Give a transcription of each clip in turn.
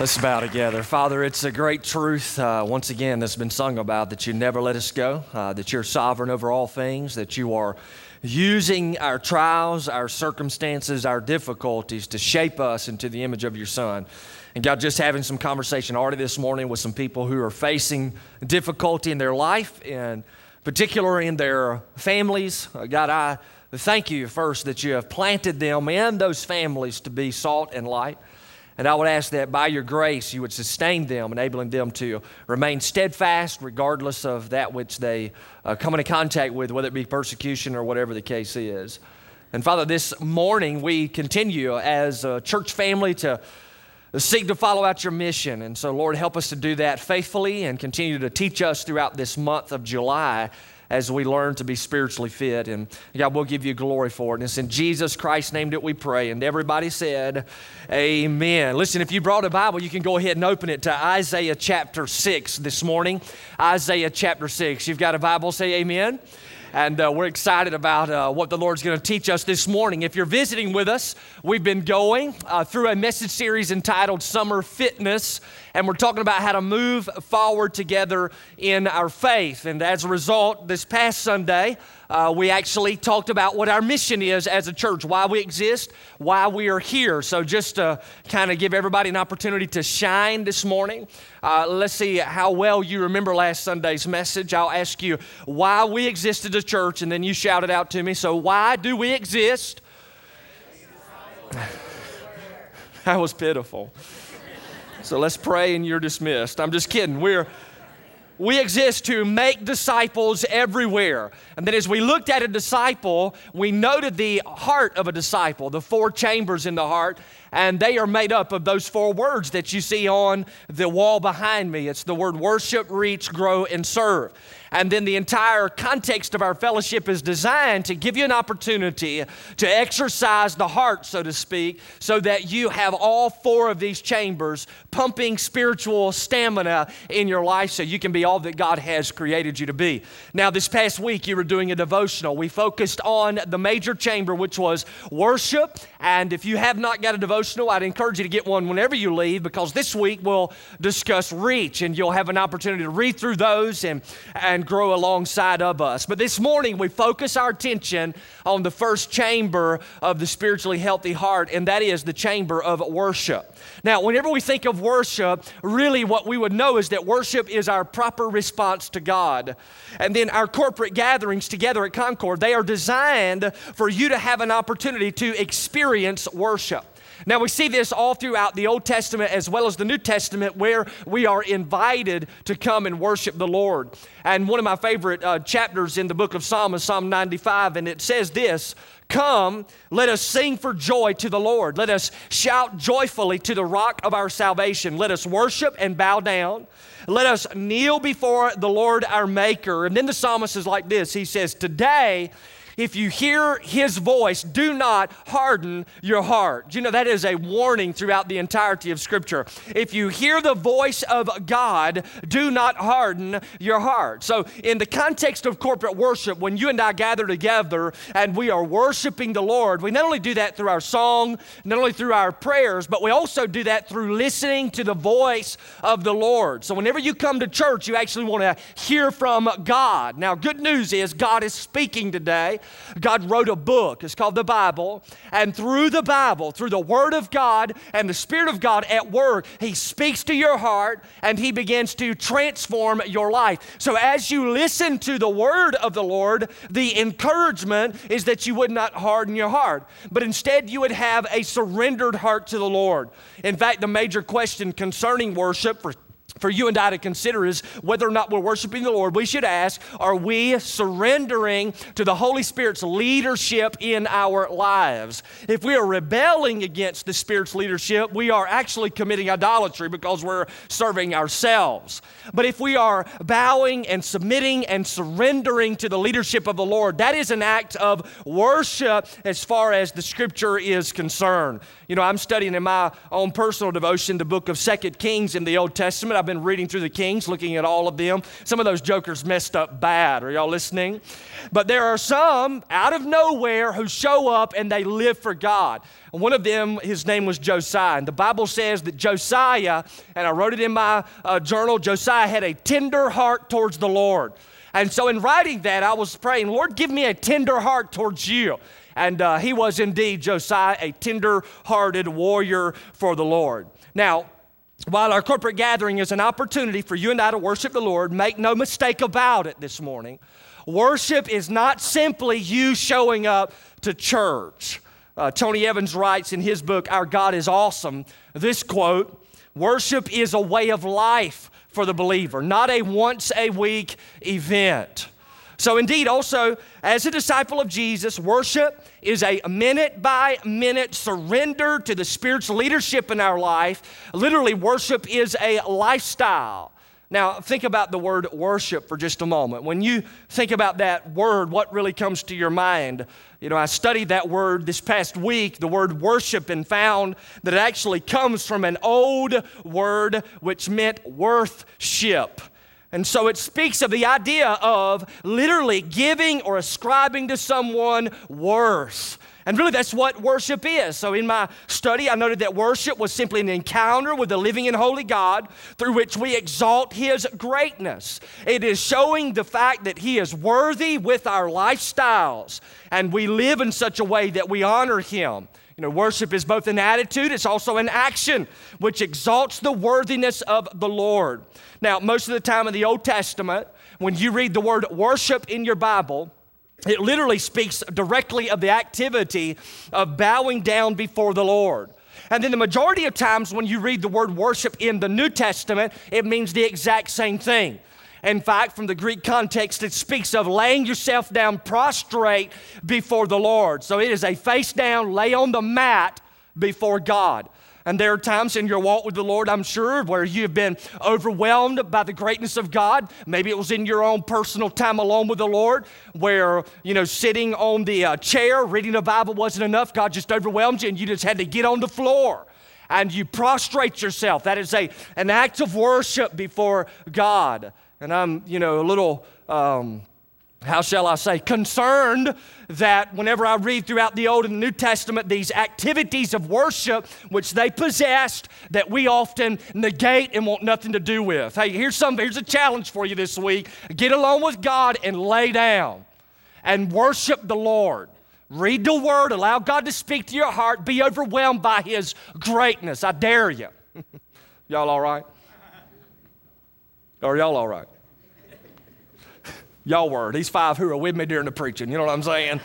Let's bow together. Father, it's a great truth, uh, once again, that's been sung about that you never let us go, uh, that you're sovereign over all things, that you are using our trials, our circumstances, our difficulties to shape us into the image of your Son. And God, just having some conversation already this morning with some people who are facing difficulty in their life, and particularly in their families. Uh, God, I thank you first that you have planted them and those families to be salt and light. And I would ask that by your grace, you would sustain them, enabling them to remain steadfast regardless of that which they uh, come into contact with, whether it be persecution or whatever the case is. And Father, this morning we continue as a church family to seek to follow out your mission. And so, Lord, help us to do that faithfully and continue to teach us throughout this month of July as we learn to be spiritually fit. And God, we'll give you glory for it. And it's in Jesus Christ's name that we pray. And everybody said, Amen. Listen, if you brought a Bible, you can go ahead and open it to Isaiah chapter 6 this morning. Isaiah chapter 6. You've got a Bible, say amen. And uh, we're excited about uh, what the Lord's going to teach us this morning. If you're visiting with us, we've been going uh, through a message series entitled Summer Fitness, and we're talking about how to move forward together in our faith. And as a result, this past Sunday, uh, we actually talked about what our mission is as a church, why we exist, why we are here. So, just to kind of give everybody an opportunity to shine this morning, uh, let's see how well you remember last Sunday's message. I'll ask you why we exist as a church, and then you shout it out to me. So, why do we exist? that was pitiful. So let's pray and you're dismissed. I'm just kidding. We're we exist to make disciples everywhere. And then, as we looked at a disciple, we noted the heart of a disciple, the four chambers in the heart, and they are made up of those four words that you see on the wall behind me. It's the word worship, reach, grow, and serve. And then the entire context of our fellowship is designed to give you an opportunity to exercise the heart, so to speak, so that you have all four of these chambers pumping spiritual stamina in your life so you can be all that God has created you to be. Now, this past week, you were doing a devotional. We focused on the major chamber, which was worship. And if you have not got a devotional, I'd encourage you to get one whenever you leave because this week we'll discuss reach and you'll have an opportunity to read through those and, and grow alongside of us. But this morning, we focus our attention on the first chamber of the spiritually healthy heart, and that is the chamber of worship. Now, whenever we think of worship, really what we would know is that worship is our proper response to God. And then our corporate gatherings together at Concord, they are designed for you to have an opportunity to experience worship. Now, we see this all throughout the Old Testament as well as the New Testament where we are invited to come and worship the Lord. And one of my favorite uh, chapters in the book of Psalm is Psalm 95, and it says this Come, let us sing for joy to the Lord. Let us shout joyfully to the rock of our salvation. Let us worship and bow down. Let us kneel before the Lord our Maker. And then the psalmist is like this He says, Today if you hear his voice, do not harden your heart. You know, that is a warning throughout the entirety of Scripture. If you hear the voice of God, do not harden your heart. So, in the context of corporate worship, when you and I gather together and we are worshiping the Lord, we not only do that through our song, not only through our prayers, but we also do that through listening to the voice of the Lord. So, whenever you come to church, you actually want to hear from God. Now, good news is God is speaking today. God wrote a book. It's called the Bible. And through the Bible, through the Word of God and the Spirit of God at work, He speaks to your heart and He begins to transform your life. So as you listen to the Word of the Lord, the encouragement is that you would not harden your heart, but instead you would have a surrendered heart to the Lord. In fact, the major question concerning worship for for you and I to consider is whether or not we're worshiping the Lord. We should ask, are we surrendering to the Holy Spirit's leadership in our lives? If we are rebelling against the Spirit's leadership, we are actually committing idolatry because we're serving ourselves. But if we are bowing and submitting and surrendering to the leadership of the Lord, that is an act of worship as far as the scripture is concerned. You know, I'm studying in my own personal devotion the book of Second Kings in the Old Testament. I've been been reading through the Kings, looking at all of them. Some of those jokers messed up bad. Are y'all listening? But there are some out of nowhere who show up and they live for God. One of them, his name was Josiah. And the Bible says that Josiah, and I wrote it in my uh, journal, Josiah had a tender heart towards the Lord. And so, in writing that, I was praying, Lord, give me a tender heart towards you. And uh, he was indeed, Josiah, a tender hearted warrior for the Lord. Now, while our corporate gathering is an opportunity for you and I to worship the Lord, make no mistake about it this morning. Worship is not simply you showing up to church. Uh, Tony Evans writes in his book, Our God is Awesome, this quote Worship is a way of life for the believer, not a once a week event. So, indeed, also, as a disciple of Jesus, worship is a minute by minute surrender to the Spirit's leadership in our life. Literally, worship is a lifestyle. Now, think about the word worship for just a moment. When you think about that word, what really comes to your mind? You know, I studied that word this past week, the word worship, and found that it actually comes from an old word which meant worthship. And so it speaks of the idea of literally giving or ascribing to someone worth. And really, that's what worship is. So, in my study, I noted that worship was simply an encounter with the living and holy God through which we exalt His greatness. It is showing the fact that He is worthy with our lifestyles, and we live in such a way that we honor Him. You know, worship is both an attitude, it's also an action which exalts the worthiness of the Lord. Now, most of the time in the Old Testament, when you read the word worship in your Bible, it literally speaks directly of the activity of bowing down before the Lord. And then the majority of times when you read the word worship in the New Testament, it means the exact same thing. In fact, from the Greek context, it speaks of laying yourself down prostrate before the Lord. So it is a face down, lay on the mat before God. And there are times in your walk with the Lord, I'm sure, where you've been overwhelmed by the greatness of God. Maybe it was in your own personal time alone with the Lord, where, you know, sitting on the uh, chair, reading the Bible wasn't enough. God just overwhelmed you and you just had to get on the floor and you prostrate yourself. That is a, an act of worship before God. And I'm, you know, a little, um, how shall I say, concerned that whenever I read throughout the Old and New Testament these activities of worship which they possessed that we often negate and want nothing to do with. Hey, here's some here's a challenge for you this week. Get along with God and lay down and worship the Lord. Read the word, allow God to speak to your heart, be overwhelmed by his greatness. I dare you. y'all all right? Are y'all all right? Y'all were. These five who are with me during the preaching. You know what I'm saying?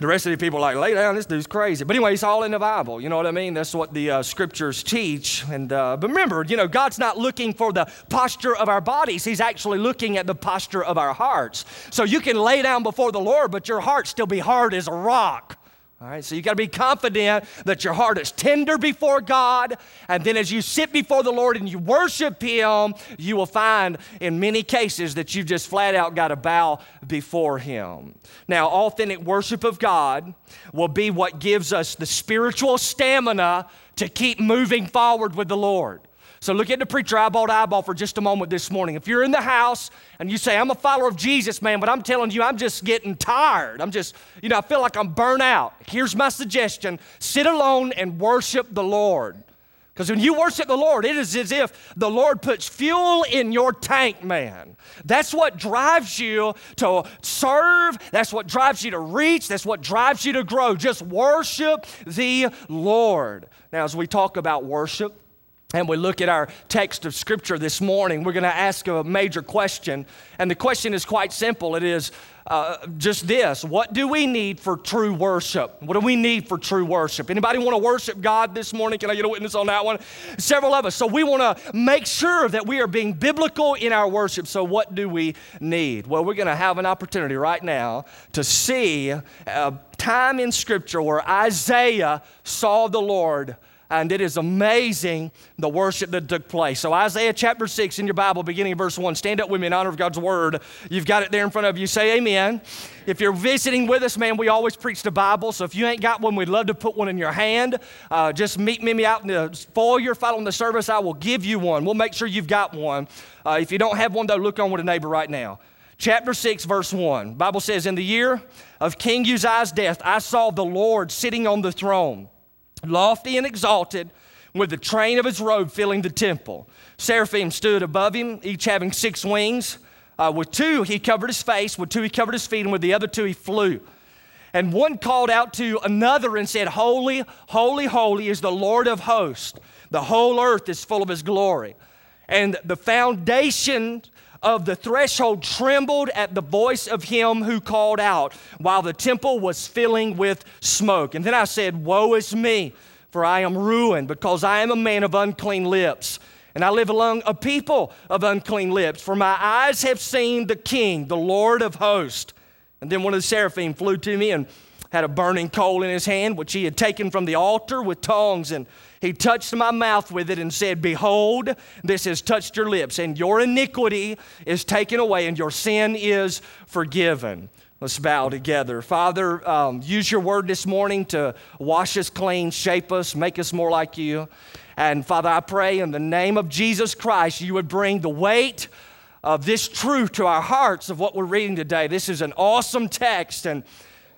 The rest of the people are like, lay down, this dude's crazy. But anyway, it's all in the Bible. You know what I mean? That's what the uh, scriptures teach. And uh, but remember, you know, God's not looking for the posture of our bodies. He's actually looking at the posture of our hearts. So you can lay down before the Lord, but your heart still be hard as a rock. All right, so you got to be confident that your heart is tender before God. And then as you sit before the Lord and you worship Him, you will find in many cases that you've just flat out got to bow before Him. Now, authentic worship of God will be what gives us the spiritual stamina to keep moving forward with the Lord. So look at the preacher eyeball to eyeball for just a moment this morning. If you're in the house and you say, I'm a follower of Jesus, man, but I'm telling you, I'm just getting tired. I'm just, you know, I feel like I'm burnt out. Here's my suggestion sit alone and worship the Lord. Because when you worship the Lord, it is as if the Lord puts fuel in your tank, man. That's what drives you to serve. That's what drives you to reach. That's what drives you to grow. Just worship the Lord. Now, as we talk about worship, and we look at our text of scripture this morning, we're going to ask a major question. And the question is quite simple it is uh, just this What do we need for true worship? What do we need for true worship? Anybody want to worship God this morning? Can I get a witness on that one? Several of us. So we want to make sure that we are being biblical in our worship. So, what do we need? Well, we're going to have an opportunity right now to see a time in scripture where Isaiah saw the Lord and it is amazing the worship that took place. So, Isaiah chapter 6 in your Bible, beginning of verse 1, stand up with me in honor of God's word. You've got it there in front of you. Say amen. If you're visiting with us, man, we always preach the Bible. So, if you ain't got one, we'd love to put one in your hand. Uh, just meet me out in the foyer following the service. I will give you one. We'll make sure you've got one. Uh, if you don't have one, though, look on with a neighbor right now. Chapter 6, verse 1. Bible says, In the year of King Uzziah's death, I saw the Lord sitting on the throne lofty and exalted, with the train of his robe filling the temple. Seraphim stood above him, each having six wings. Uh, with two, he covered his face, with two, he covered his feet, and with the other two, he flew. And one called out to another and said, Holy, holy, holy is the Lord of hosts. The whole earth is full of his glory. And the foundation of the threshold trembled at the voice of him who called out, while the temple was filling with smoke. And then I said, Woe is me, for I am ruined, because I am a man of unclean lips. And I live among a people of unclean lips, for my eyes have seen the King, the Lord of hosts. And then one of the seraphim flew to me and had a burning coal in his hand, which he had taken from the altar with tongs, and he touched my mouth with it and said, Behold, this has touched your lips, and your iniquity is taken away, and your sin is forgiven. Let's bow together. Father, um, use your word this morning to wash us clean, shape us, make us more like you. And Father, I pray in the name of Jesus Christ, you would bring the weight of this truth to our hearts of what we're reading today. This is an awesome text, and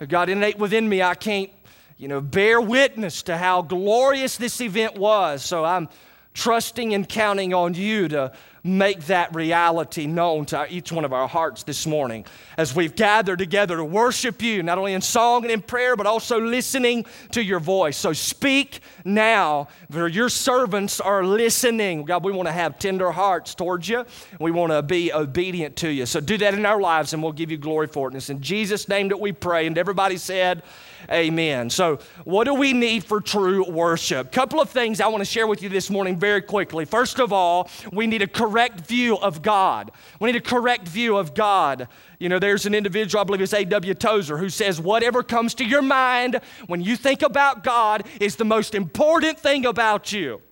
God, innate within me, I can't, you know, bear witness to how glorious this event was. So I'm trusting and counting on you to make that reality known to each one of our hearts this morning as we've gathered together to worship you, not only in song and in prayer, but also listening to your voice. So speak now, for your servants are listening. God, we want to have tender hearts towards you. We want to be obedient to you. So do that in our lives, and we'll give you glory for it. And it's in Jesus' name that we pray. And everybody said, Amen. So, what do we need for true worship? Couple of things I want to share with you this morning very quickly. First of all, we need a correct view of God. We need a correct view of God. You know, there's an individual, I believe it's A.W. Tozer, who says, Whatever comes to your mind when you think about God is the most important thing about you.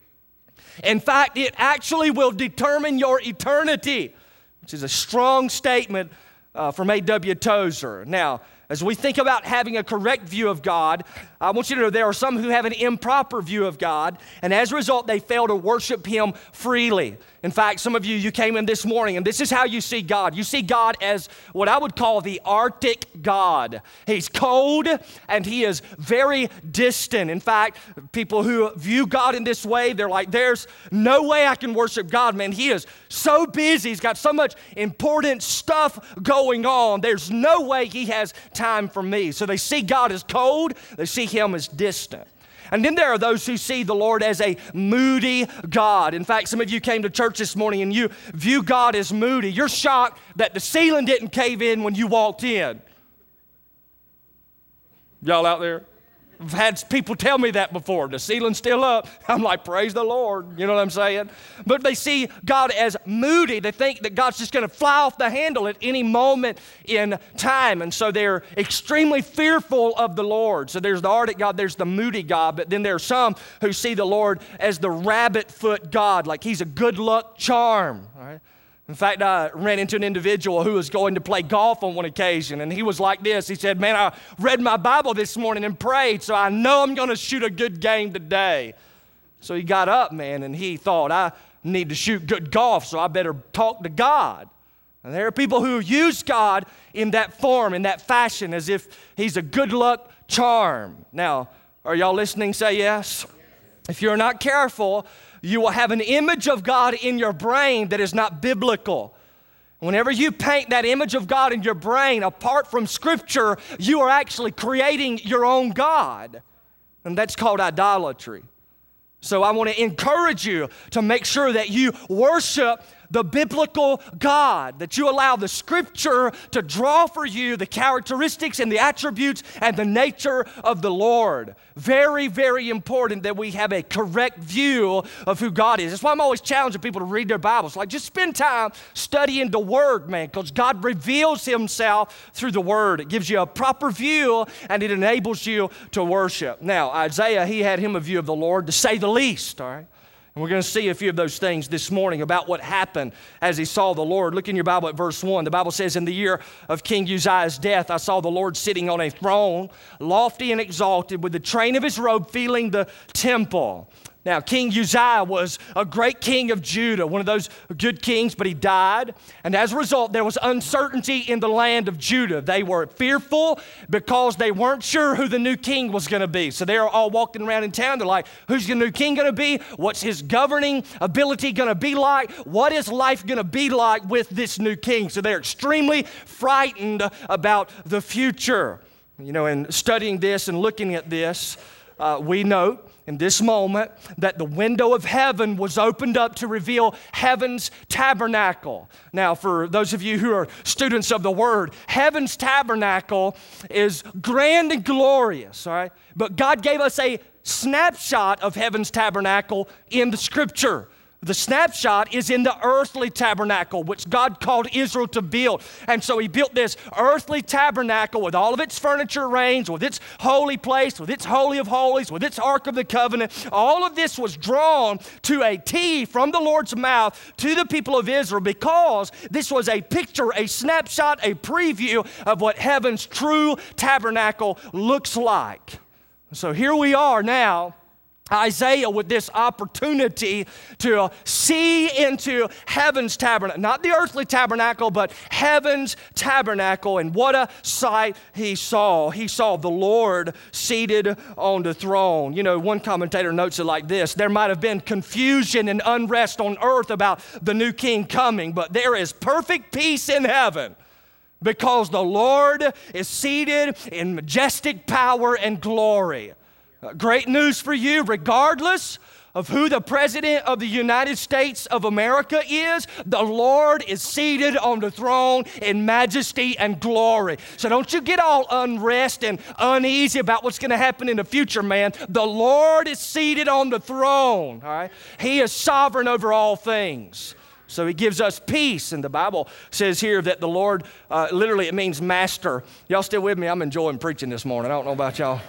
In fact, it actually will determine your eternity, which is a strong statement uh, from A.W. Tozer. Now, as we think about having a correct view of God, I want you to know there are some who have an improper view of God, and as a result, they fail to worship Him freely. In fact, some of you, you came in this morning, and this is how you see God. You see God as what I would call the Arctic God. He's cold and He is very distant. In fact, people who view God in this way, they're like, there's no way I can worship God, man. He is so busy, He's got so much important stuff going on. There's no way He has time for me. So they see God as cold, they see Him as distant. And then there are those who see the Lord as a moody God. In fact, some of you came to church this morning and you view God as moody. You're shocked that the ceiling didn't cave in when you walked in. Y'all out there? I've had people tell me that before. The ceiling's still up. I'm like, praise the Lord. You know what I'm saying? But they see God as moody. They think that God's just going to fly off the handle at any moment in time. And so they're extremely fearful of the Lord. So there's the Arctic God, there's the moody God. But then there are some who see the Lord as the rabbit foot God, like he's a good luck charm. All right? In fact, I ran into an individual who was going to play golf on one occasion, and he was like this. He said, Man, I read my Bible this morning and prayed, so I know I'm going to shoot a good game today. So he got up, man, and he thought, I need to shoot good golf, so I better talk to God. And there are people who use God in that form, in that fashion, as if he's a good luck charm. Now, are y'all listening? Say yes. If you're not careful, you will have an image of God in your brain that is not biblical. Whenever you paint that image of God in your brain apart from Scripture, you are actually creating your own God. And that's called idolatry. So I want to encourage you to make sure that you worship the biblical God, that you allow the scripture to draw for you the characteristics and the attributes and the nature of the Lord. Very, very important that we have a correct view of who God is. That's why I'm always challenging people to read their Bibles. Like, just spend time studying the Word, man, because God reveals Himself through the Word. It gives you a proper view and it enables you to worship. Now, Isaiah, he had him a view of the Lord, to say the least, all right? And we're going to see a few of those things this morning about what happened as he saw the Lord. Look in your Bible at verse 1. The Bible says, In the year of King Uzziah's death, I saw the Lord sitting on a throne, lofty and exalted, with the train of his robe filling the temple. Now, King Uzziah was a great king of Judah, one of those good kings, but he died. And as a result, there was uncertainty in the land of Judah. They were fearful because they weren't sure who the new king was going to be. So they're all walking around in town. They're like, who's the new king going to be? What's his governing ability going to be like? What is life going to be like with this new king? So they're extremely frightened about the future. You know, in studying this and looking at this, uh, we note in this moment that the window of heaven was opened up to reveal heaven's tabernacle. Now, for those of you who are students of the word, heaven's tabernacle is grand and glorious, all right? But God gave us a snapshot of heaven's tabernacle in the scripture. The snapshot is in the earthly tabernacle, which God called Israel to build. And so he built this earthly tabernacle with all of its furniture arranged, with its holy place, with its holy of holies, with its ark of the covenant. All of this was drawn to a T from the Lord's mouth to the people of Israel because this was a picture, a snapshot, a preview of what heaven's true tabernacle looks like. So here we are now Isaiah with this opportunity to see into heaven's tabernacle, not the earthly tabernacle, but heaven's tabernacle. And what a sight he saw. He saw the Lord seated on the throne. You know, one commentator notes it like this there might have been confusion and unrest on earth about the new king coming, but there is perfect peace in heaven because the Lord is seated in majestic power and glory. Uh, great news for you, regardless of who the President of the United States of America is, the Lord is seated on the throne in majesty and glory. So don't you get all unrest and uneasy about what's going to happen in the future, man. The Lord is seated on the throne, all right? He is sovereign over all things. So he gives us peace. And the Bible says here that the Lord, uh, literally, it means master. Y'all still with me? I'm enjoying preaching this morning. I don't know about y'all.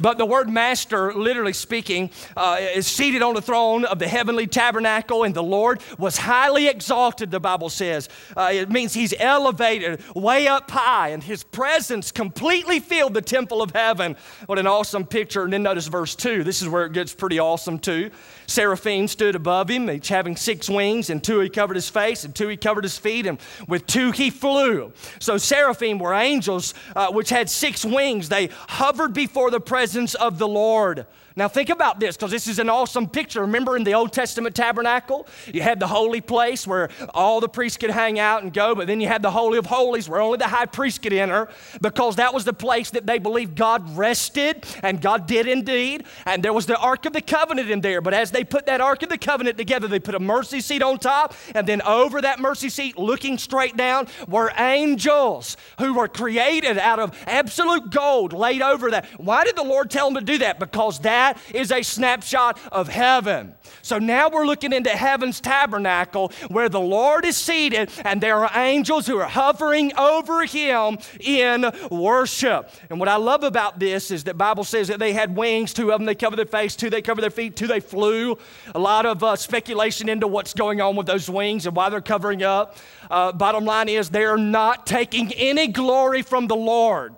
But the word master, literally speaking, uh, is seated on the throne of the heavenly tabernacle, and the Lord was highly exalted, the Bible says. Uh, it means he's elevated way up high, and his presence completely filled the temple of heaven. What an awesome picture. And then notice verse 2. This is where it gets pretty awesome, too. Seraphim stood above him, each having six wings, and two he covered his face, and two he covered his feet, and with two he flew. So seraphim were angels uh, which had six wings. They hovered before the presence of the Lord. Now, think about this because this is an awesome picture. Remember in the Old Testament tabernacle, you had the holy place where all the priests could hang out and go, but then you had the Holy of Holies where only the high priest could enter because that was the place that they believed God rested, and God did indeed. And there was the Ark of the Covenant in there. But as they put that Ark of the Covenant together, they put a mercy seat on top, and then over that mercy seat, looking straight down, were angels who were created out of absolute gold laid over that. Why did the Lord tell them to do that? Because that that is a snapshot of heaven. So now we're looking into heaven's tabernacle where the Lord is seated and there are angels who are hovering over him in worship. And what I love about this is that Bible says that they had wings, two of them they covered their face, two they covered their feet, two they flew. A lot of uh, speculation into what's going on with those wings and why they're covering up. Uh, bottom line is they are not taking any glory from the Lord.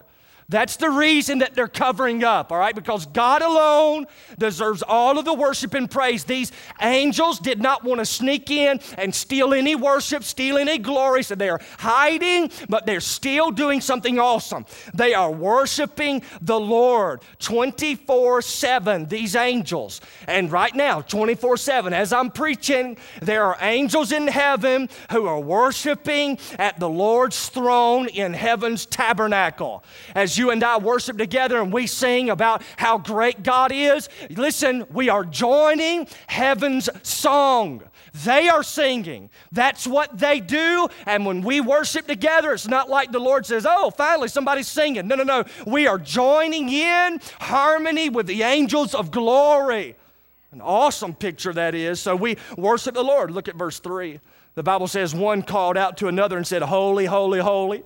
That's the reason that they're covering up, all right? Because God alone deserves all of the worship and praise. These angels did not want to sneak in and steal any worship, steal any glory. So they're hiding, but they're still doing something awesome. They are worshiping the Lord 24 7, these angels. And right now, 24 7, as I'm preaching, there are angels in heaven who are worshiping at the Lord's throne in heaven's tabernacle. As you and I worship together and we sing about how great God is, listen, we are joining heaven's song. They are singing. That's what they do. And when we worship together, it's not like the Lord says, Oh, finally somebody's singing. No, no, no. We are joining in harmony with the angels of glory. An awesome picture that is. So we worship the Lord. Look at verse 3. The Bible says, One called out to another and said, Holy, holy, holy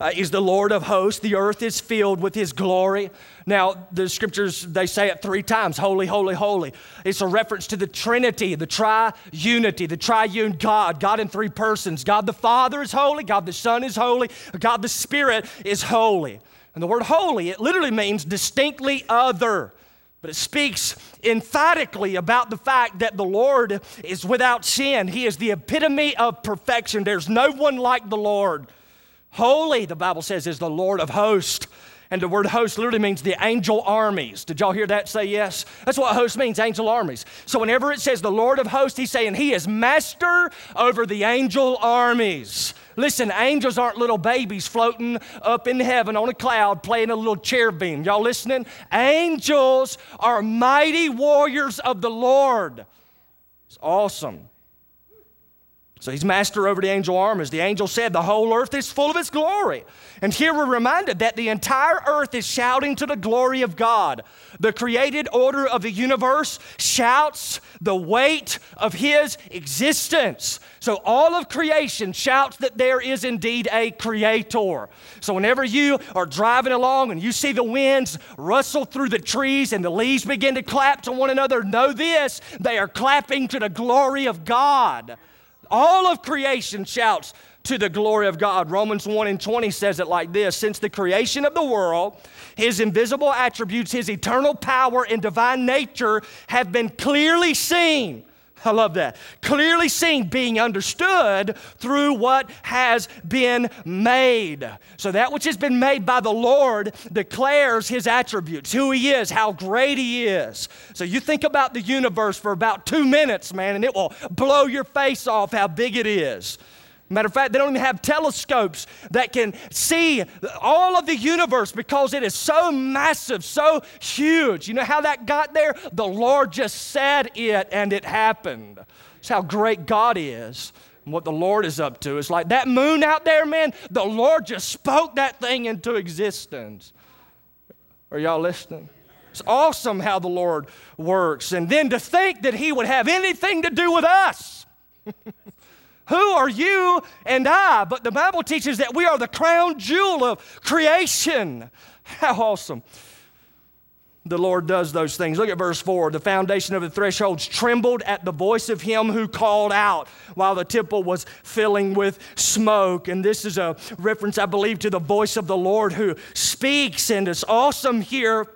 uh, is the Lord of hosts. The earth is filled with his glory. Now, the scriptures, they say it three times holy, holy, holy. It's a reference to the Trinity, the tri-unity, the triune God, God in three persons. God the Father is holy, God the Son is holy, God the Spirit is holy. And the word holy, it literally means distinctly other. But it speaks emphatically about the fact that the Lord is without sin. He is the epitome of perfection. There's no one like the Lord. Holy, the Bible says, is the Lord of hosts. And the word host literally means the angel armies. Did y'all hear that say yes? That's what host means, angel armies. So whenever it says the Lord of hosts, he's saying he is master over the angel armies. Listen, angels aren't little babies floating up in heaven on a cloud playing a little cherubim. Y'all listening? Angels are mighty warriors of the Lord. It's awesome. So he's master over the angel armies. The angel said, The whole earth is full of his glory. And here we're reminded that the entire earth is shouting to the glory of God. The created order of the universe shouts the weight of his existence. So all of creation shouts that there is indeed a creator. So whenever you are driving along and you see the winds rustle through the trees and the leaves begin to clap to one another, know this they are clapping to the glory of God. All of creation shouts to the glory of God. Romans 1 and 20 says it like this Since the creation of the world, his invisible attributes, his eternal power and divine nature have been clearly seen I love that. Clearly seen, being understood through what has been made. So, that which has been made by the Lord declares his attributes, who he is, how great he is. So, you think about the universe for about two minutes, man, and it will blow your face off how big it is. Matter of fact, they don't even have telescopes that can see all of the universe because it is so massive, so huge. You know how that got there? The Lord just said it and it happened. It's how great God is. And what the Lord is up to. It's like that moon out there, man, the Lord just spoke that thing into existence. Are y'all listening? It's awesome how the Lord works. And then to think that He would have anything to do with us. Who are you and I? But the Bible teaches that we are the crown jewel of creation. How awesome. The Lord does those things. Look at verse 4. The foundation of the thresholds trembled at the voice of him who called out while the temple was filling with smoke. And this is a reference, I believe, to the voice of the Lord who speaks. And it's awesome here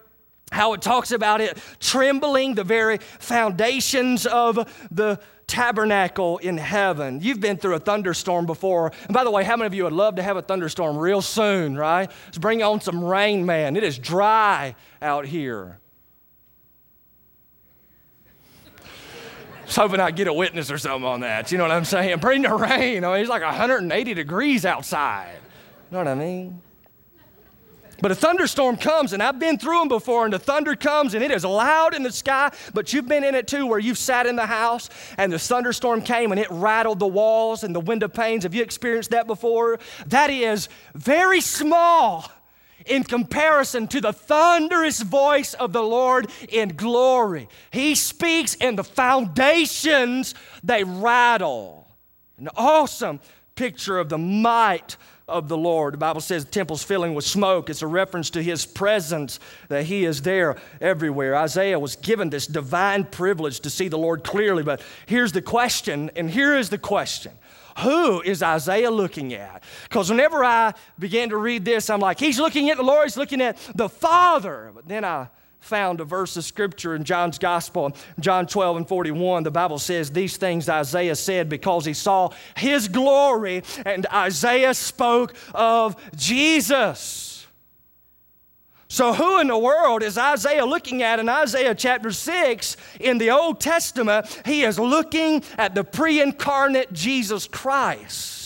how it talks about it trembling the very foundations of the tabernacle in heaven. You've been through a thunderstorm before. And by the way, how many of you would love to have a thunderstorm real soon, right? Let's bring on some rain, man. It is dry out here. Just hoping I get a witness or something on that. You know what I'm saying? Bring the rain. I mean, it's like 180 degrees outside. You know what I mean? But a thunderstorm comes, and I've been through them before, and the thunder comes, and it is loud in the sky, but you've been in it too, where you've sat in the house, and the thunderstorm came, and it rattled the walls and the window panes. Have you experienced that before? That is very small in comparison to the thunderous voice of the Lord in glory. He speaks, and the foundations, they rattle. An awesome picture of the might of the Lord. The Bible says the temple's filling with smoke. It's a reference to his presence, that he is there everywhere. Isaiah was given this divine privilege to see the Lord clearly. But here's the question, and here is the question. Who is Isaiah looking at? Because whenever I began to read this, I'm like, he's looking at the Lord, he's looking at the Father. But then I found a verse of scripture in John's gospel, John 12 and 41. The Bible says these things Isaiah said because he saw his glory, and Isaiah spoke of Jesus. So, who in the world is Isaiah looking at in Isaiah chapter 6 in the Old Testament? He is looking at the pre incarnate Jesus Christ.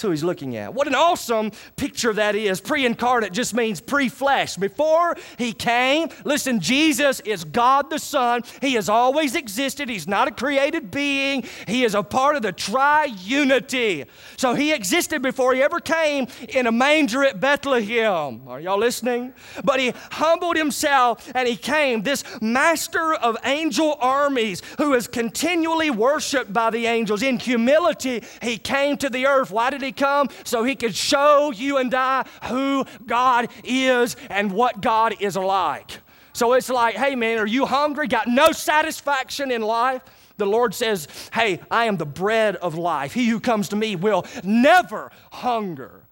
Who he's looking at. What an awesome picture that is. Pre incarnate just means pre flesh. Before he came, listen, Jesus is God the Son. He has always existed. He's not a created being, he is a part of the triunity. So he existed before he ever came in a manger at Bethlehem. Are y'all listening? But he humbled himself and he came, this master of angel armies who is continually worshiped by the angels. In humility, he came to the earth. Why did come? So he could show you and I who God is and what God is like. So it's like, hey man, are you hungry? Got no satisfaction in life? The Lord says, hey, I am the bread of life. He who comes to me will never hunger.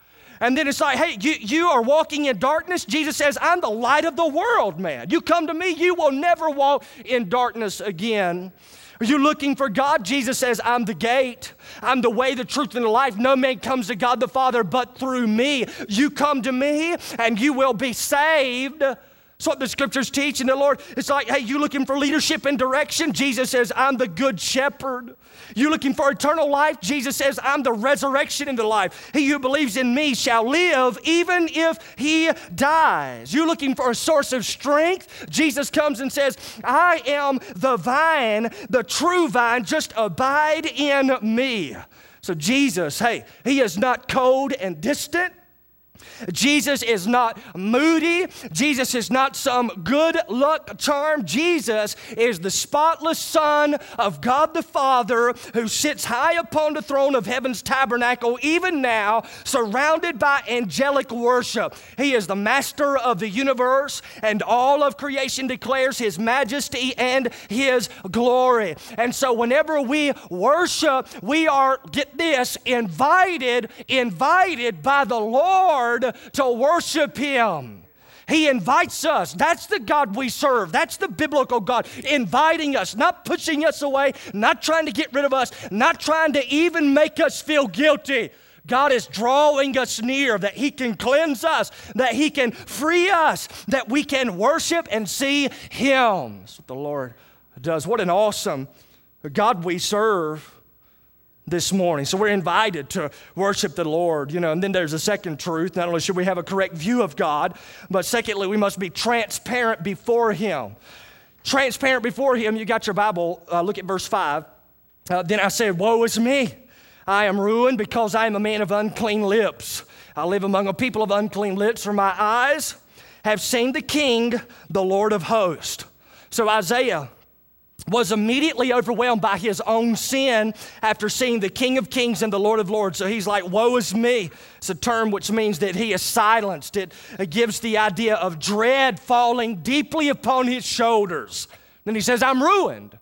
And then it's like, hey, you, you are walking in darkness. Jesus says, I'm the light of the world, man. You come to me, you will never walk in darkness again. Are you looking for God? Jesus says, I'm the gate. I'm the way, the truth, and the life. No man comes to God the Father but through me. You come to me and you will be saved. What the scriptures teach. And the Lord, it's like, hey, you looking for leadership and direction? Jesus says, I'm the good shepherd. You looking for eternal life? Jesus says, I'm the resurrection and the life. He who believes in me shall live even if he dies. You looking for a source of strength? Jesus comes and says, I am the vine, the true vine. Just abide in me. So, Jesus, hey, he is not cold and distant. Jesus is not moody. Jesus is not some good luck charm. Jesus is the spotless Son of God the Father who sits high upon the throne of heaven's tabernacle, even now, surrounded by angelic worship. He is the master of the universe, and all of creation declares his majesty and his glory. And so, whenever we worship, we are, get this, invited, invited by the Lord to worship Him. He invites us. That's the God we serve. That's the biblical God, inviting us, not pushing us away, not trying to get rid of us, not trying to even make us feel guilty. God is drawing us near that He can cleanse us, that He can free us, that we can worship and see Him. That's what the Lord does. What an awesome God we serve this morning. So we're invited to worship the Lord, you know. And then there's a second truth. Not only should we have a correct view of God, but secondly, we must be transparent before Him. Transparent before Him. You got your Bible, uh, look at verse 5. Uh, then I said, Woe is me! I am ruined because I am a man of unclean lips. I live among a people of unclean lips, for my eyes have seen the King, the Lord of hosts. So Isaiah was immediately overwhelmed by his own sin after seeing the King of Kings and the Lord of Lords. So he's like, Woe is me. It's a term which means that he is silenced. It, gives the idea of dread falling deeply upon his shoulders. Then he says, I'm ruined.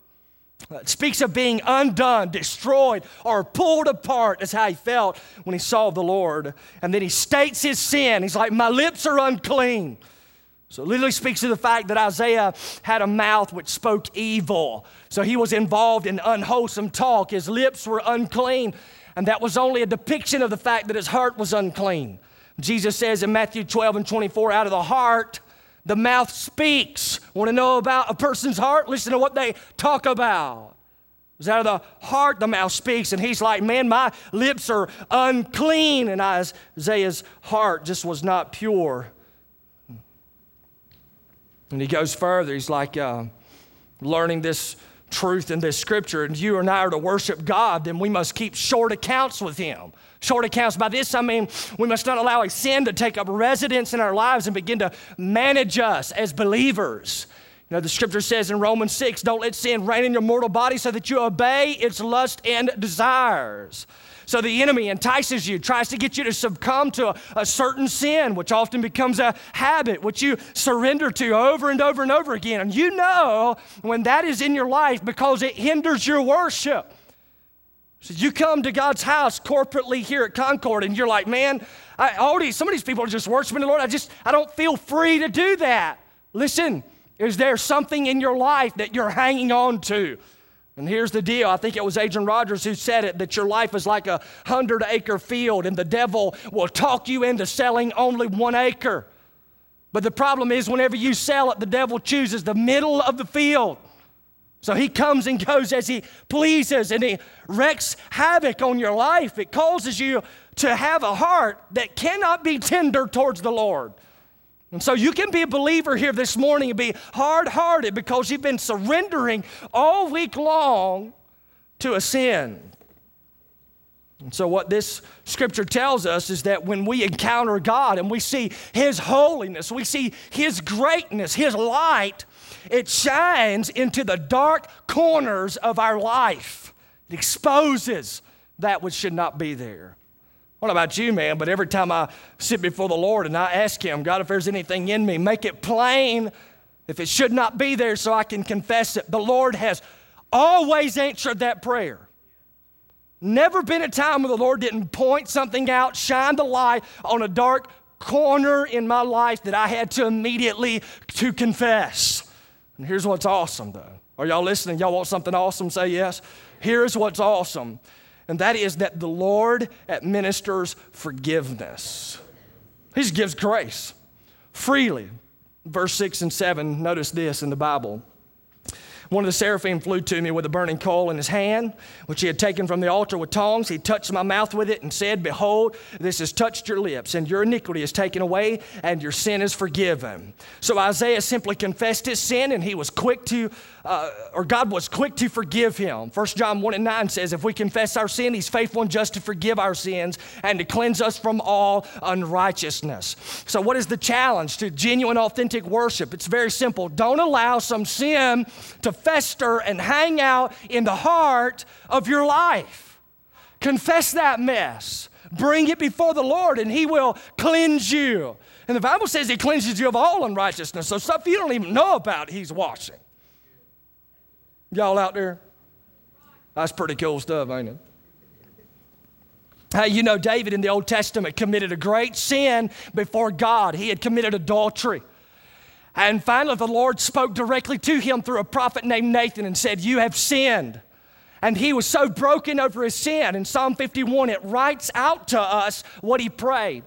It speaks of being undone, destroyed, or pulled apart. That's how he felt when he saw the Lord. And then he states his sin. He's like, My lips are unclean. So, literally speaks to the fact that Isaiah had a mouth which spoke evil. So, he was involved in unwholesome talk. His lips were unclean. And that was only a depiction of the fact that his heart was unclean. Jesus says in Matthew 12 and 24, out of the heart, the mouth speaks. Want to know about a person's heart? Listen to what they talk about. It's out of the heart the mouth speaks. And he's like, Man, my lips are unclean. And Isaiah's heart just was not pure. And he goes further. He's like, uh, learning this truth in this scripture, and you and I are to worship God, then we must keep short accounts with Him. Short accounts. By this, I mean we must not allow a sin to take up residence in our lives and begin to manage us as believers. You know, the scripture says in Romans 6 don't let sin reign in your mortal body so that you obey its lust and desires. So the enemy entices you, tries to get you to succumb to a, a, certain sin, which often becomes a habit, which you surrender to over and over and over again. And you know when that is in your life because it hinders your worship. So you come to God's house corporately here at Concord, and you're like, man, I, these, some of these people are just worshiping the Lord. I just, I don't feel free to do that. Listen, is there something in your life that you're hanging on to? And here's the deal I think it was Adrian Rogers who said it that your life is like a hundred acre field, and the devil will talk you into selling only one acre. But the problem is, whenever you sell it, the devil chooses the middle of the field. So he comes and goes as he pleases and he wreaks havoc on your life. It causes you to have a heart that cannot be tender towards the Lord. And so you can be a believer here this morning and be hard hearted because you've been surrendering all week long to a sin. And so, what this scripture tells us is that when we encounter God and we see His holiness, we see His greatness, His light, it shines into the dark corners of our life. It exposes that which should not be there. What about you, man? But every time I sit before the Lord and I ask Him, God, if there's anything in me, make it plain if it should not be there so I can confess it. The Lord has always answered that prayer. Never been a time where the Lord didn't point something out, shine the light on a dark corner in my life that I had to immediately to confess. And here's what's awesome though. Are y'all listening? Y'all want something awesome? Say yes. Here's what's awesome. And that is that the Lord administers forgiveness. He just gives grace freely. Verse 6 and 7, notice this in the Bible. One of the seraphim flew to me with a burning coal in his hand, which he had taken from the altar with tongs. He touched my mouth with it and said, Behold, this has touched your lips, and your iniquity is taken away, and your sin is forgiven. So Isaiah simply confessed his sin, and he was quick to uh, or God was quick to forgive him. 1 John 1 and 9 says, If we confess our sin, he's faithful and just to forgive our sins and to cleanse us from all unrighteousness. So, what is the challenge to genuine, authentic worship? It's very simple. Don't allow some sin to fester and hang out in the heart of your life. Confess that mess. Bring it before the Lord, and He will cleanse you. And the Bible says He cleanses you of all unrighteousness. So, stuff you don't even know about, He's washing. Y'all out there? That's pretty cool stuff, ain't it? Hey, you know, David in the Old Testament committed a great sin before God. He had committed adultery. And finally, the Lord spoke directly to him through a prophet named Nathan and said, You have sinned. And he was so broken over his sin. In Psalm 51, it writes out to us what he prayed.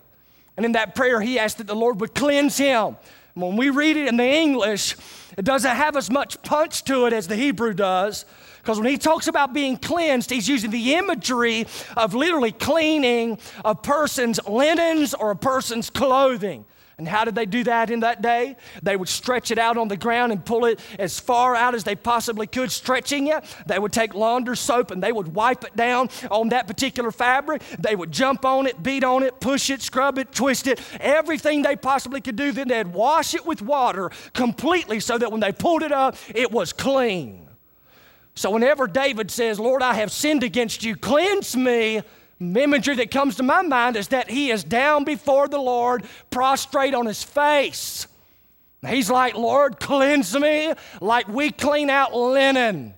And in that prayer, he asked that the Lord would cleanse him. When we read it in the English, it doesn't have as much punch to it as the Hebrew does. Because when he talks about being cleansed, he's using the imagery of literally cleaning a person's linens or a person's clothing. And how did they do that in that day? They would stretch it out on the ground and pull it as far out as they possibly could, stretching it. They would take launder soap and they would wipe it down on that particular fabric. They would jump on it, beat on it, push it, scrub it, twist it, everything they possibly could do. Then they'd wash it with water completely so that when they pulled it up, it was clean. So whenever David says, Lord, I have sinned against you, cleanse me imagery that comes to my mind is that he is down before the Lord, prostrate on his face. He's like, Lord, cleanse me like we clean out linen.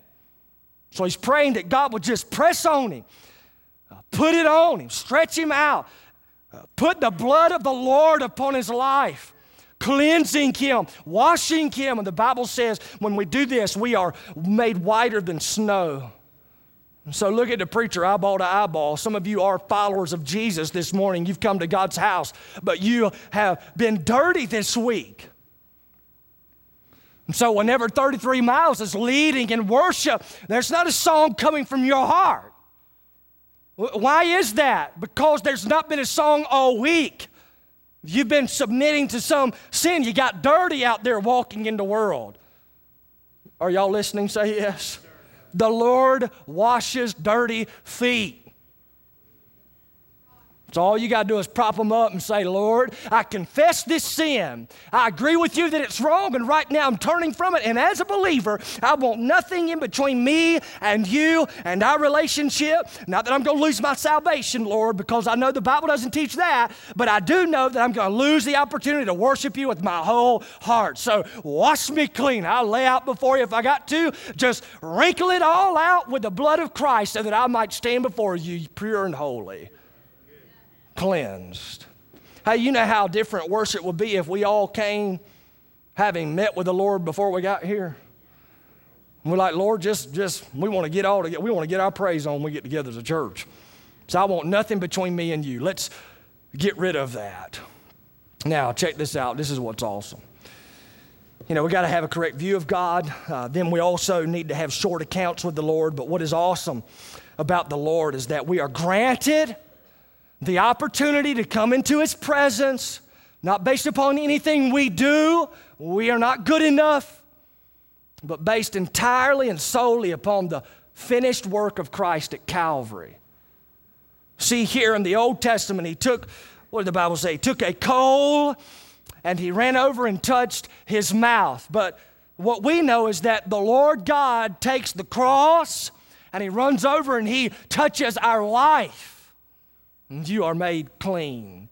So he's praying that God would just press on him, uh, put it on him, stretch him out, uh, put the blood of the Lord upon his life cleansing him, washing him. And the Bible says when we do this, we are made whiter than snow. So look at the preacher eyeball to eyeball. Some of you are followers of Jesus this morning. You've come to God's house, but you have been dirty this week. And so whenever 33 miles is leading in worship, there's not a song coming from your heart. Why is that? Because there's not been a song all week. You've been submitting to some sin. You got dirty out there walking in the world. Are y'all listening? Say yes. The Lord washes dirty feet. So all you got to do is prop them up and say, Lord, I confess this sin. I agree with you that it's wrong, and right now I'm turning from it. And as a believer, I want nothing in between me and you and our relationship. Not that I'm going to lose my salvation, Lord, because I know the Bible doesn't teach that, but I do know that I'm going to lose the opportunity to worship you with my whole heart. So wash me clean. I'll lay out before you if I got to. Just wrinkle it all out with the blood of Christ so that I might stand before you pure and holy cleansed. Hey, you know how different worship would be if we all came having met with the Lord before we got here? we're like, Lord, just, just, we want to get all together. We want to get our praise on when we get together as a church. So I want nothing between me and you. Let's get rid of that. Now, check this out. This is what's awesome. you know, we got to have a correct view of God. Uh, then we also need to have short accounts with the Lord. But what is awesome about the Lord is that we are granted the opportunity to come into His presence, not based upon anything we do. We are not good enough, but based entirely and solely upon the finished work of Christ at Calvary. See, here in the Old Testament, He took, what did the Bible say? He took a coal and he ran over and touched his mouth. But what we know is that the Lord God takes the cross and he runs over and he touches our life. And you are made clean.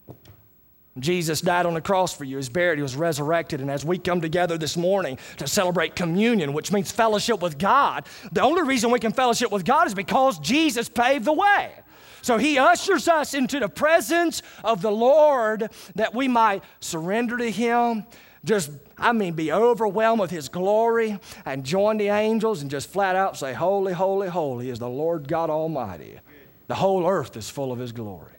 Jesus died on the cross for you, he was buried, he was resurrected. And as we come together this morning to celebrate communion, which means fellowship with God, the only reason we can fellowship with God is because Jesus paved the way. So he ushers us into the presence of the Lord that we might surrender to him. Just, I mean, be overwhelmed with his glory and join the angels and just flat out say, Holy, holy, holy is the Lord God Almighty. The whole earth is full of his glory.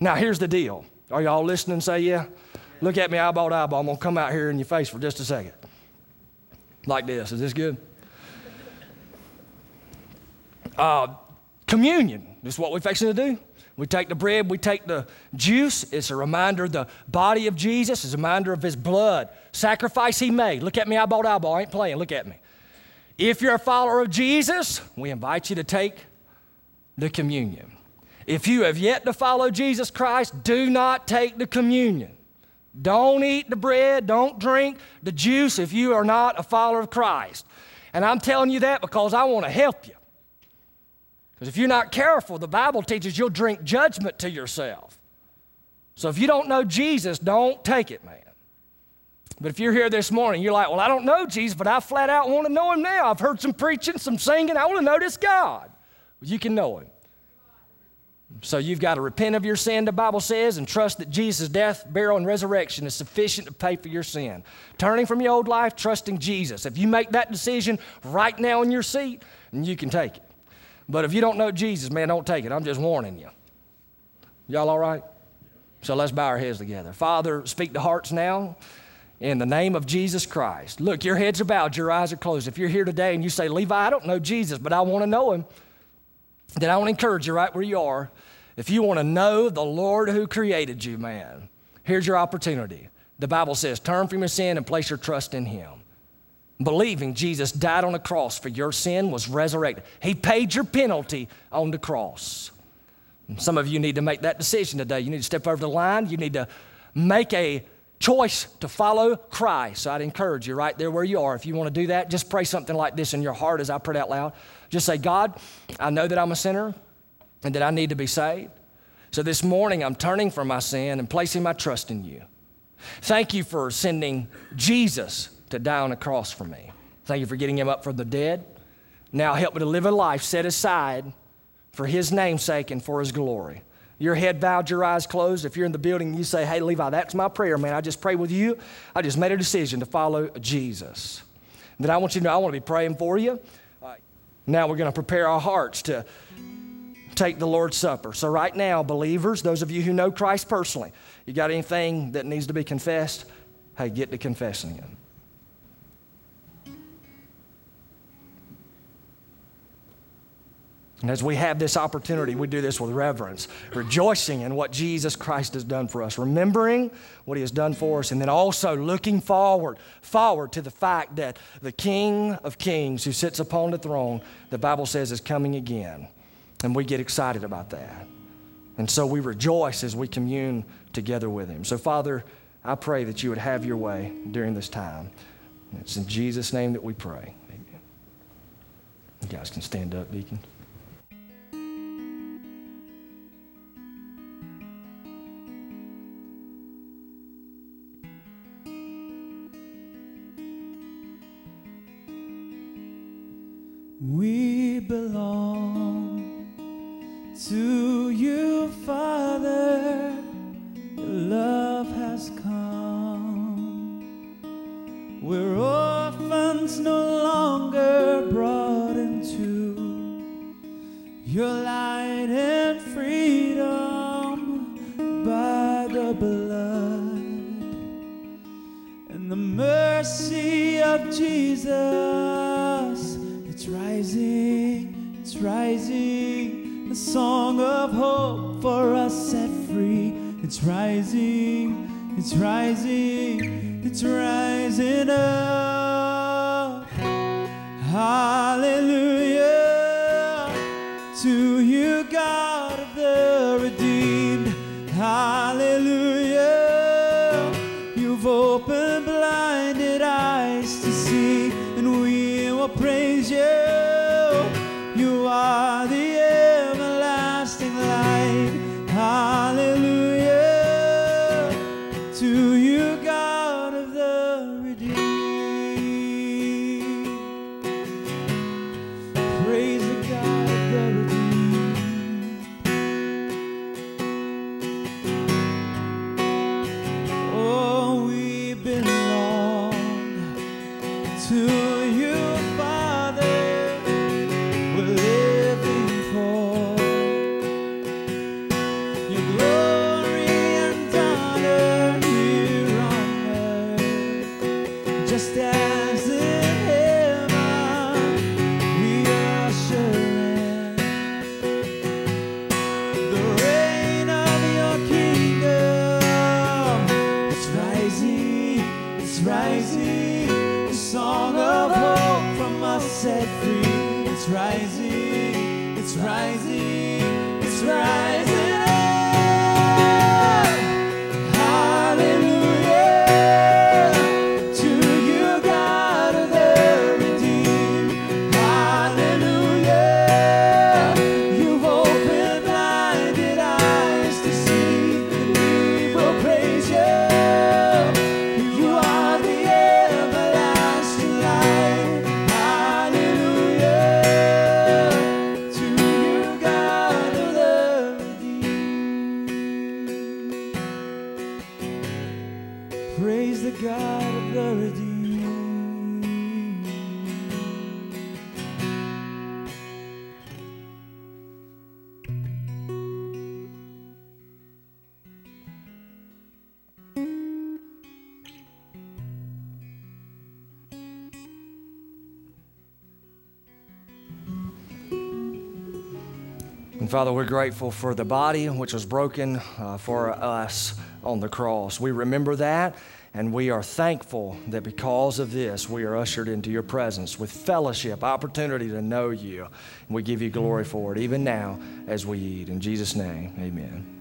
Now, here's the deal. Are y'all listening? Say, yeah. Look at me eyeball to eyeball. I'm going to come out here in your face for just a second. Like this. Is this good? Uh, communion. This is what we're fixing to do. We take the bread, we take the juice. It's a reminder of the body of Jesus, it's a reminder of his blood. Sacrifice he made. Look at me eyeball to eyeball. I ain't playing. Look at me. If you're a follower of Jesus, we invite you to take the communion. If you have yet to follow Jesus Christ, do not take the communion. Don't eat the bread, don't drink the juice if you are not a follower of Christ. And I'm telling you that because I want to help you. Because if you're not careful, the Bible teaches you'll drink judgment to yourself. So if you don't know Jesus, don't take it, man. But if you're here this morning, you're like, well, I don't know Jesus, but I flat out want to know him now. I've heard some preaching, some singing. I want to know this God. You can know him. So you've got to repent of your sin, the Bible says, and trust that Jesus' death, burial, and resurrection is sufficient to pay for your sin. Turning from your old life, trusting Jesus. If you make that decision right now in your seat, you can take it. But if you don't know Jesus, man, don't take it. I'm just warning you. Y'all all right? So let's bow our heads together. Father, speak to hearts now in the name of Jesus Christ. Look, your heads are bowed, your eyes are closed. If you're here today and you say, Levi, I don't know Jesus, but I want to know him, then I want to encourage you right where you are. If you want to know the Lord who created you, man, here's your opportunity. The Bible says, turn from your sin and place your trust in him believing Jesus died on the cross for your sin, was resurrected. He paid your penalty on the cross. Some of you need to make that decision today. You need to step over the line. You need to make a choice to follow Christ. So I'd encourage you right there where you are. If you want to do that, just pray something like this in your heart as I pray out loud. Just say, God, I know that I'm a sinner and that I need to be saved. So this morning I'm turning from my sin and placing my trust in you. Thank you for sending Jesus to die on a cross for me. Thank you for getting him up from the dead. Now help me to live a life set aside for his namesake and for his glory. Your head bowed, your eyes closed. If you're in the building, you say, Hey, Levi, that's my prayer, man. I just pray with you. I just made a decision to follow Jesus. Then I want you to know I want to be praying for you. Uh, now we're going to prepare our hearts to take the Lord's Supper. So, right now, believers, those of you who know Christ personally, you got anything that needs to be confessed? Hey, get to confessing it. And as we have this opportunity, we do this with reverence, rejoicing in what Jesus Christ has done for us, remembering what he has done for us, and then also looking forward, forward to the fact that the King of Kings who sits upon the throne, the Bible says, is coming again. And we get excited about that. And so we rejoice as we commune together with him. So, Father, I pray that you would have your way during this time. It's in Jesus' name that we pray. Amen. You guys can stand up, Deacon. Belong And Father, we're grateful for the body which was broken uh, for us on the cross. We remember that, and we are thankful that because of this, we are ushered into your presence with fellowship, opportunity to know you. And we give you glory for it, even now as we eat. In Jesus' name, amen.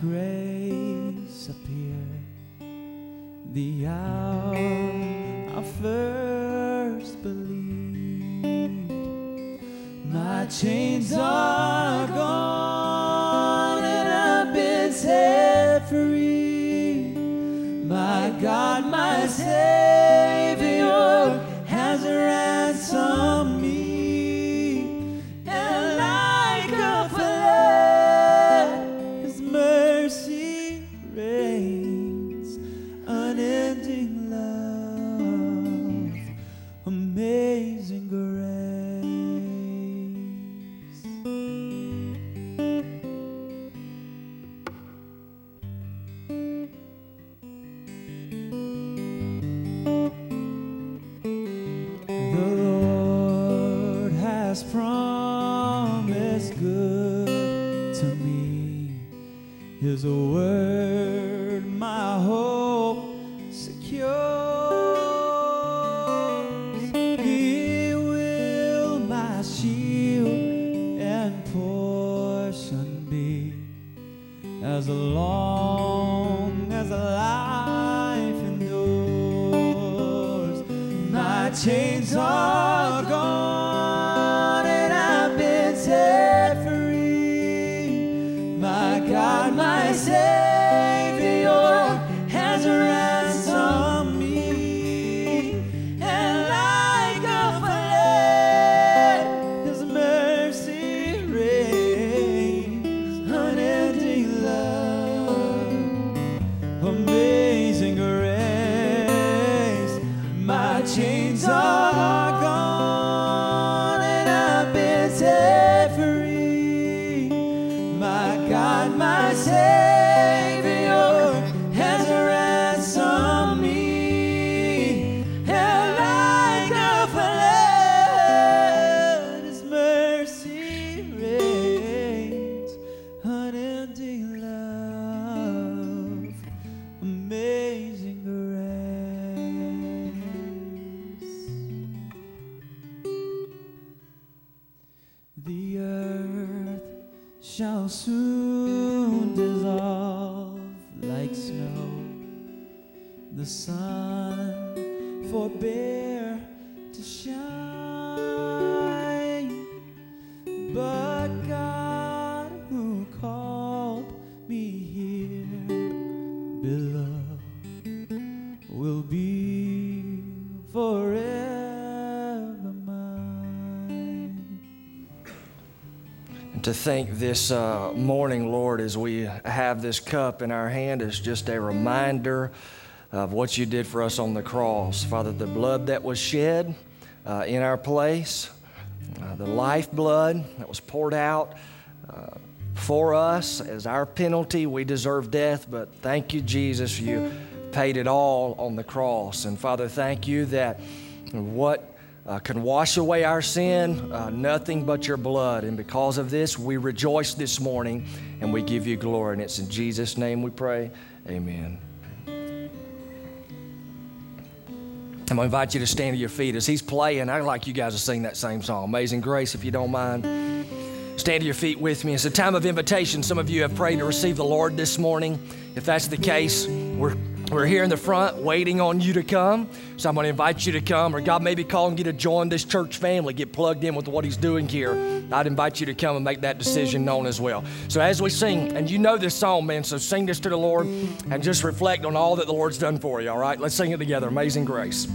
grace appear, the hour I first believed. My chains are gone and I've been set free. My God, my Savior. This uh, morning, Lord, as we have this cup in our hand, is just a reminder of what you did for us on the cross. Father, the blood that was shed uh, in our place, uh, the lifeblood that was poured out uh, for us as our penalty. We deserve death, but thank you, Jesus, you paid it all on the cross. And Father, thank you that what uh, can wash away our sin, uh, nothing but your blood. And because of this, we rejoice this morning and we give you glory. And it's in Jesus' name we pray. Amen. I'm going to invite you to stand to your feet. As he's playing, I'd like you guys to sing that same song, Amazing Grace, if you don't mind. Stand to your feet with me. It's a time of invitation. Some of you have prayed to receive the Lord this morning. If that's the case, we're, we're here in the front waiting on you to come. So I'm going to invite you to come, or God may be calling you to join this church family, get plugged in with what He's doing here. I'd invite you to come and make that decision known as well. So as we sing, and you know this song, man, so sing this to the Lord and just reflect on all that the Lord's done for you, all right? Let's sing it together. Amazing Grace.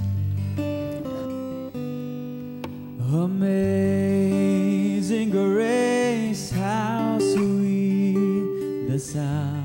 Amazing grace, how sweet the sound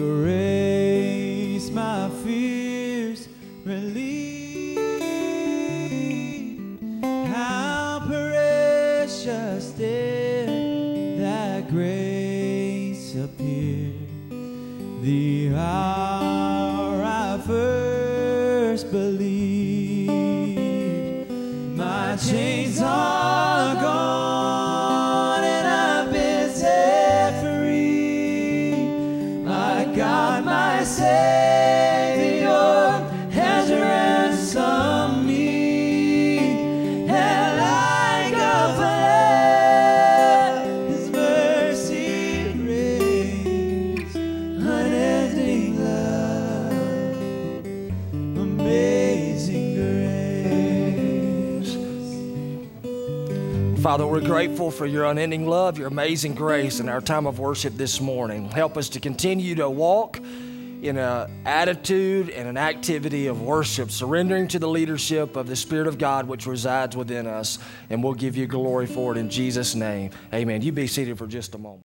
and for your unending love, your amazing grace, and our time of worship this morning. Help us to continue to walk in an attitude and an activity of worship, surrendering to the leadership of the Spirit of God which resides within us. And we'll give you glory for it in Jesus' name. Amen. You be seated for just a moment.